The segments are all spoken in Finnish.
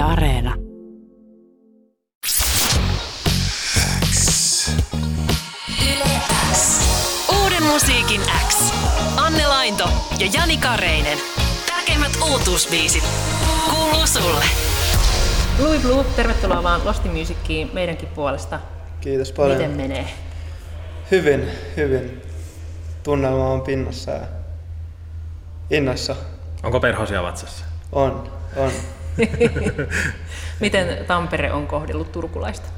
Yle Areena. Uuden musiikin X. Anne Lainto ja Jani Kareinen. Tärkeimmät uutuusbiisit kuuluu sulle. Louis Blue, tervetuloa vaan Losti Musiciin meidänkin puolesta. Kiitos paljon. Miten menee? Hyvin, hyvin. Tunnelma on pinnassa ja innoissa. Onko perhosia vatsassa? On, on. Miten Tampere on kohdellut turkulaista?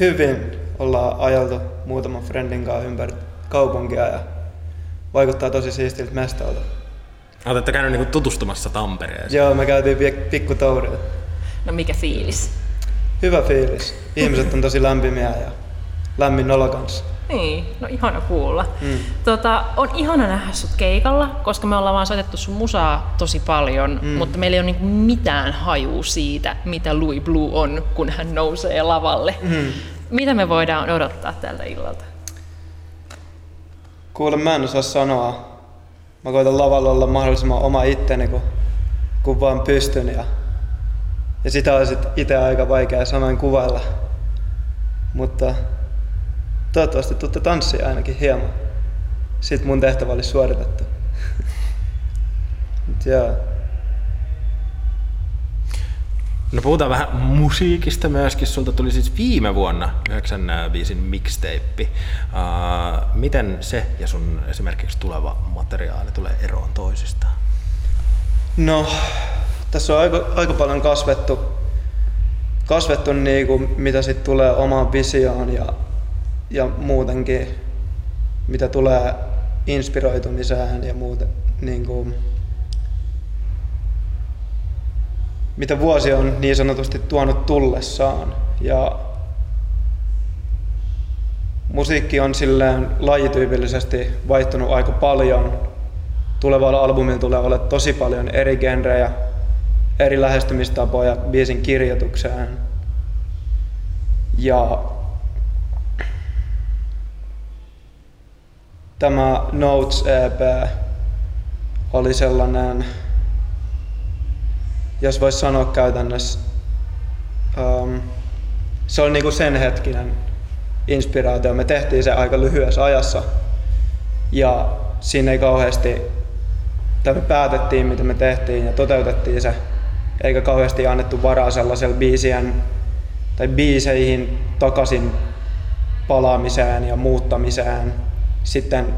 Hyvin ollaan ajeltu muutaman friendin kanssa ympäri kaupunkia ja vaikuttaa tosi siistiltä mestalta. Olette käynyt niinku tutustumassa Tampereeseen? Joo, me käytiin pik- pikku tourilla. No mikä fiilis? Hyvä fiilis. Ihmiset on tosi lämpimiä ja lämmin olo kanssa. Niin, no ihana kuulla. Mm. Tota, on ihana nähdä sut keikalla, koska me ollaan vaan soitettu sun musaa tosi paljon, mm. mutta meillä ei ole niinku mitään hajuu siitä, mitä Louis Blue on, kun hän nousee lavalle. Mm. Mitä me voidaan odottaa tältä illalta? Kuule, mä en osaa sanoa. Mä koitan lavalla olla mahdollisimman oma itteni, kun, kun vaan pystyn. Ja, ja sitä on sit itse aika vaikea sanoin kuvailla. Mutta toivottavasti tuutte tanssia ainakin hieman. Sitten mun tehtävä olisi suoritettu. Mut joo. No puhutaan vähän musiikista myöskin. Sulta tuli siis viime vuonna yhdeksän biisin mixtape. Uh, miten se ja sun esimerkiksi tuleva materiaali tulee eroon toisistaan? No, tässä on aika, aika paljon kasvettu, kasvettu niinku, mitä sitten tulee omaan visioon ja, ja muutenkin, mitä tulee inspiroitumiseen ja muuten. Niinku, mitä vuosi on niin sanotusti tuonut tullessaan. Ja musiikki on silleen lajityypillisesti vaihtunut aika paljon. Tulevalla albumilla tulee olla tosi paljon eri genrejä, eri lähestymistapoja biisin kirjoitukseen. Ja tämä Notes EP oli sellainen jos voisi sanoa käytännössä, um, se on niinku sen hetkinen inspiraatio. Me tehtiin se aika lyhyessä ajassa ja siinä ei kauheasti, tai me päätettiin mitä me tehtiin ja toteutettiin se, eikä kauheasti annettu varaa sellaisella biisien tai biiseihin takaisin palaamiseen ja muuttamiseen sitten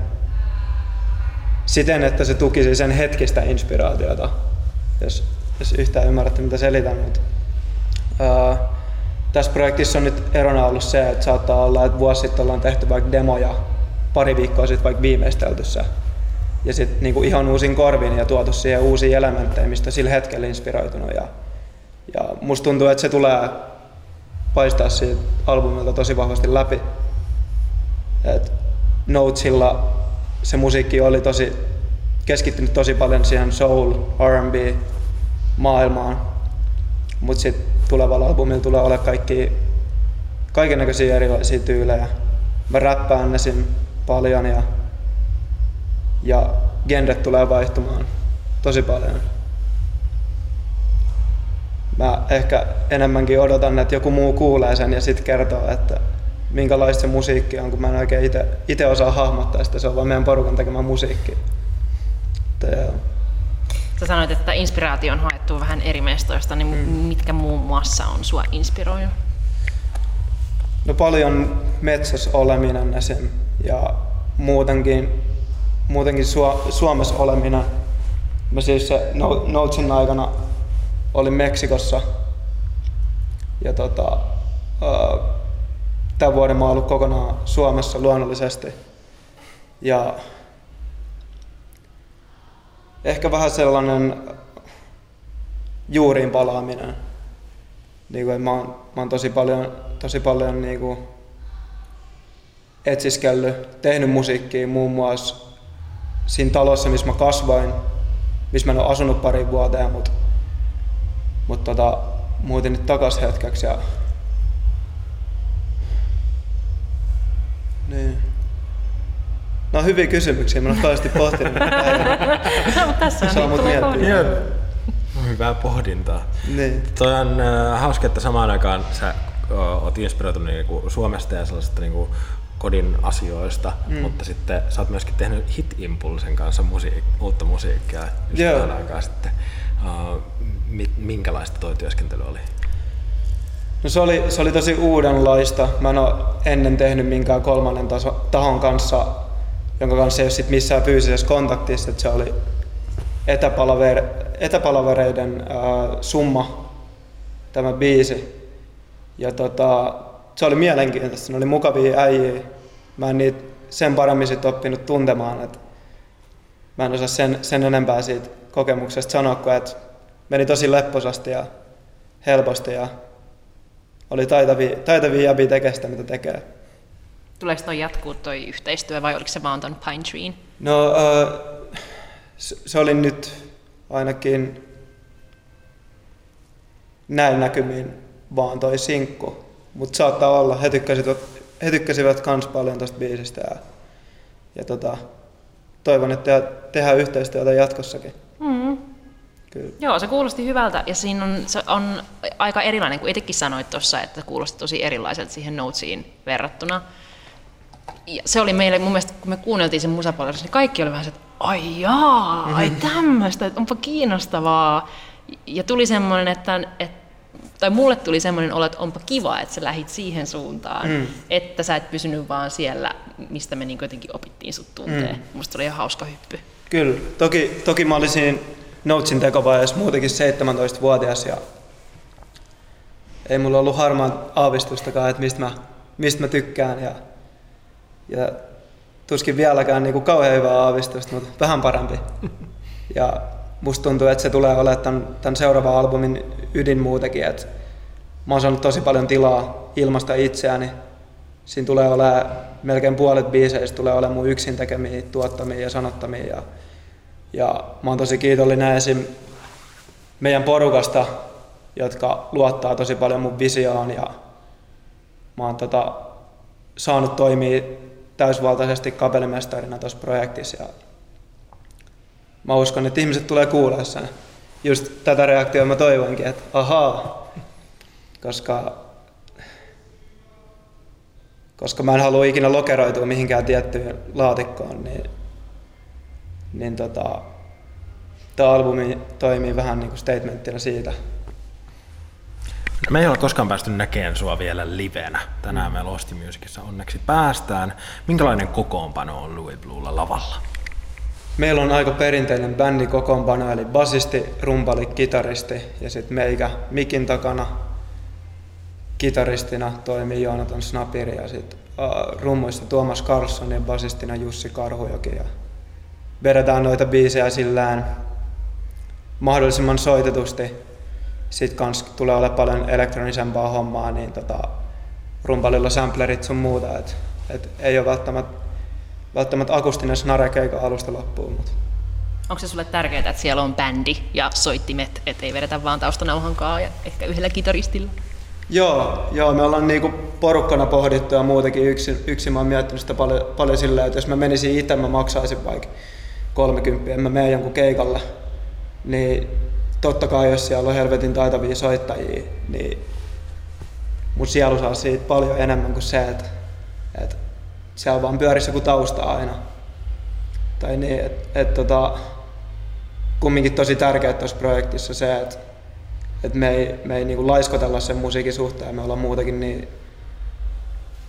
siten, että se tukisi sen hetkistä inspiraatiota, jos jos yhtään ymmärrätte mitä selitän. Mutta, ää, tässä projektissa on nyt erona ollut se, että saattaa olla, että vuosi sitten ollaan tehty vaikka demoja, pari viikkoa sitten vaikka viimeistelty se. Ja sitten niinku ihan uusin korvin ja tuotu siihen uusia elementtejä, mistä sillä hetkellä inspiroitunut. Ja, ja musta tuntuu, että se tulee paistaa siitä albumilta tosi vahvasti läpi. Et Notesilla se musiikki oli tosi keskittynyt tosi paljon siihen soul, R&B maailmaan. Mutta sitten tulevalla albumilla tulee olla kaikki kaiken näköisiä erilaisia tyylejä. Mä räppään esim. paljon ja, ja genret tulee vaihtumaan tosi paljon. Mä ehkä enemmänkin odotan, että joku muu kuulee sen ja sitten kertoo, että minkälaista se musiikki on, kun mä en oikein itse osaa hahmottaa sitä. Se on vaan meidän porukan tekemä musiikki. Sä sanoit, että inspiraatio on haettu vähän eri mestoista, niin mm. mitkä muun muassa on sua inspiroinut? No paljon metsässä oleminen esim. ja muutenkin, muutenkin Su- Suomessa oleminen. Mä siis se Notesin aikana olin Meksikossa ja tota, tämän vuoden mä oon ollut kokonaan Suomessa luonnollisesti. Ja ehkä vähän sellainen juuriin palaaminen. Niin kuin, mä, oon, mä oon tosi paljon, tosi paljon niin kuin etsiskellyt, tehnyt musiikkia muun muassa siinä talossa, missä mä kasvoin, missä mä en ole asunut pari vuoteen, mutta mut tota, muutin nyt takas hetkeksi ja niin. No hyviä kysymyksiä, mä oon kauheasti pohtinut. no, mutta tässä on Saa mut miettiä. hyvää pohdintaa. Niin. Toi on äh, hauska, että samaan aikaan sä oot inspiroitunut niinku Suomesta ja sellaisesta niinku kodin asioista, mm. mutta sitten sä oot myöskin tehnyt Hit Impulsen kanssa musiik- uutta musiikkia just Joo. aikaa sitten. Uh, mi- minkälaista toi työskentely oli? No se oli, se oli tosi uudenlaista. Mä en ole ennen tehnyt minkään kolmannen taso, tahon kanssa, jonka kanssa ei ole sit missään fyysisessä kontaktissa. Et se oli etäpalaver, etäpalavereiden äh, summa, tämä biisi. Ja tota, se oli mielenkiintoista. Ne oli mukavia äijiä. Mä en niitä sen paremmin sit oppinut tuntemaan. Et mä en osaa sen, sen enempää siitä kokemuksesta sanoa, kuin että meni tosi lepposasti ja helposti ja oli taitavia, taitavia jäbiä tekee sitä, mitä tekee. Tuleeko toi jatkuu toi yhteistyö vai oliko se vaan ton Pine Treen? No, äh, se se oli nyt ainakin näin näkymiin vaan toi sinkku. Mutta saattaa olla, he tykkäsivät, he tykkäsivät kans paljon tosta biisistä ja, ja tota, toivon, että tehdään yhteistyötä jatkossakin. Kyllä. Joo, se kuulosti hyvältä ja siinä on, se on aika erilainen, kuin itsekin sanoit tuossa, että kuulosti tosi erilaiselta siihen Notesiin verrattuna. Ja se oli meille, mun mielestä kun me kuunneltiin sen musapalvelussa, niin kaikki oli vähän se, että ai jaa, ai tämmöistä, että onpa kiinnostavaa. Ja tuli semmoinen, että, että tai mulle tuli semmoinen olo, että onpa kiva, että sä lähit siihen suuntaan, mm. että sä et pysynyt vaan siellä, mistä me niin jotenkin opittiin sut tuntee. Mm. Musta oli ihan hauska hyppy. Kyllä. Toki, toki mä olin Notesin tekovaiheessa muutenkin 17-vuotias ja ei mulla ollut harmaan aavistustakaan, että mistä mä, mistä mä tykkään ja, ja tuskin vieläkään niin kuin kauhean hyvää aavistusta, mutta vähän parempi. Ja musta tuntuu, että se tulee olemaan tämän, tämän seuraavan albumin ydin muutenkin, että mä oon saanut tosi paljon tilaa ilmasta itseäni. Siinä tulee olemaan melkein puolet biiseistä tulee olemaan mun yksin tekemiä, tuottamia ja sanottamia. Ja, ja mä oon tosi kiitollinen esim. meidän porukasta, jotka luottaa tosi paljon mun visioon ja mä oon tota, saanut toimia täysvaltaisesti kapelimestarina tuossa projektissa. Ja mä uskon, että ihmiset tulee kuulla sen. Just tätä reaktiota mä toivonkin, että ahaa, koska, koska mä en halua ikinä lokeroitua mihinkään tiettyyn laatikkoon, niin, niin tota, tämä albumi toimii vähän niin kuin statementtina siitä. No, me ei ole koskaan päästy näkemään sua vielä livenä. Tänään me Losti Musicissa onneksi päästään. Minkälainen kokoonpano on Louis Bluella lavalla? Meillä on aika perinteinen bändi kokoonpano, eli basisti, rumpali, kitaristi ja sitten meikä mikin takana kitaristina toimii Joonatan Snapiri ja sitten uh, rummuissa Tuomas Carlson ja basistina Jussi Karhujoki. Ja vedetään noita biisejä sillään mahdollisimman soitetusti. Sitten kans tulee olemaan paljon elektronisempaa hommaa, niin tota, rumpalilla samplerit sun muuta. Et, et ei ole välttämättä välttämättä akustinen snare keikan alusta loppuun. Mutta. Onko se sulle tärkeää, että siellä on bändi ja soittimet, ettei vedetä vaan taustanauhankaa ja ehkä yhdellä kitaristilla? Joo, joo, me ollaan niinku porukkana pohdittu ja muutenkin yksin, yksin mä oon miettinyt sitä paljon, paljon silleen, että jos mä menisin itse, mä maksaisin vaikka 30, en mä mene jonkun keikalle, niin totta kai jos siellä on helvetin taitavia soittajia, niin mun sielu saa siitä paljon enemmän kuin se, että, että siellä vaan pyörissä joku tausta aina. Tai niin, että et, tota, kumminkin tosi tärkeää tuossa projektissa se, että et me ei, me ei niinku laiskotella sen musiikin suhteen, me ollaan muutakin niin,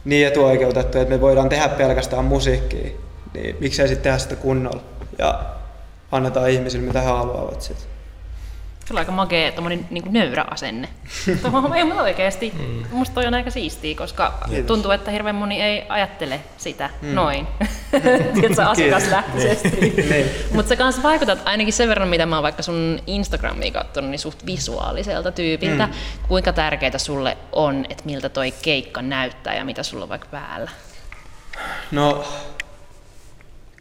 niin etuoikeutettu, että me voidaan tehdä pelkästään musiikkia, niin miksei sitten tehdä sitä kunnolla ja annetaan ihmisille mitä he haluavat sitten. Kyllä aika makea tommonen niin nöyrä asenne. Tuohon ei mutta oikeesti. Mm. Musta toi on aika siistiä, koska Kiitos. tuntuu, että hirveän moni ei ajattele sitä mm. noin. Tiedätkö, asiakaslähtöisesti. niin. Mutta sä kanssa vaikutat ainakin sen verran, mitä mä oon vaikka sun Instagramia katsonut, niin suht visuaaliselta tyypiltä. Mm. Kuinka tärkeää sulle on, että miltä toi keikka näyttää ja mitä sulla on vaikka päällä? No,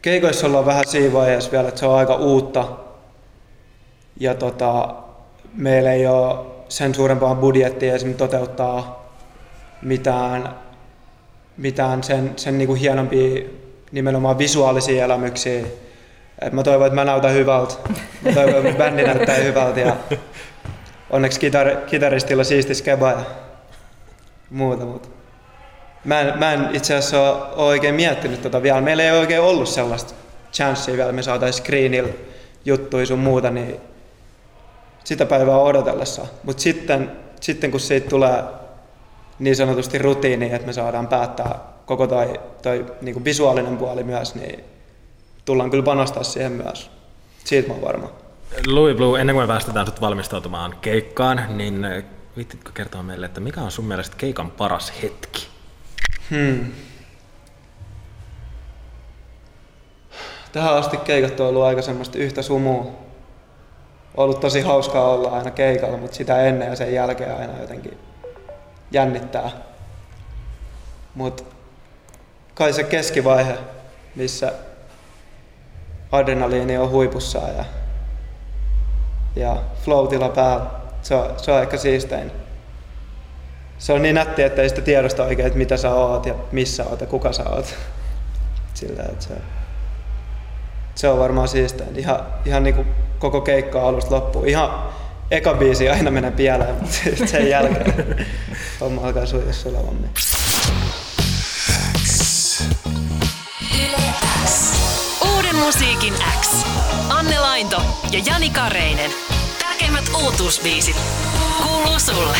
keikoissa ollaan vähän siinä vaiheessa vielä, että se on aika uutta ja tota, meillä ei ole sen suurempaa budjettia esimerkiksi toteuttaa mitään, mitään sen, sen niin kuin hienompia nimenomaan visuaalisia elämyksiä. Et mä toivon, että mä näytän hyvältä. Mä toivon, että bändi näyttää hyvältä ja onneksi kitar, kitaristilla siisti skeba ja muuta, mutta mä en, mä en itse asiassa ole, oikein miettinyt tota vielä. Meillä ei oikein ollut sellaista chanssiä vielä, me saataisiin screenillä juttuja sun muuta, niin sitä päivää odotellessa. Mutta sitten, sitten kun siitä tulee niin sanotusti rutiini, että me saadaan päättää koko toi, toi niin kuin visuaalinen puoli myös, niin tullaan kyllä panostaa siihen myös. Siitä mä oon varma. Louis Blue, ennen kuin me päästetään sut valmistautumaan keikkaan, niin viittitkö kertoa meille, että mikä on sun mielestä keikan paras hetki? Hmm. Tähän asti keikat on ollut aika semmoista yhtä sumua. Ollut tosi hauskaa olla aina keikalla, mutta sitä ennen ja sen jälkeen aina jotenkin jännittää. Mutta kai se keskivaihe, missä adrenaliini on huipussaan ja, ja flow-tila päällä, se on, se on ehkä siistein. Se on niin nätti, että ei sitä tiedosta oikein, että mitä sä oot ja missä oot ja kuka sä oot. Sillä, että se, se on varmaan siistein. Ihan, ihan niin kuin koko keikka alusta loppuun. Ihan eka biisi aina menee pieleen, mutta sen jälkeen homma alkaa sujua sulavammin. Uuden musiikin X. Anne Lainto ja Jani Kareinen. Tärkeimmät uutuusbiisit kuuluu sulle.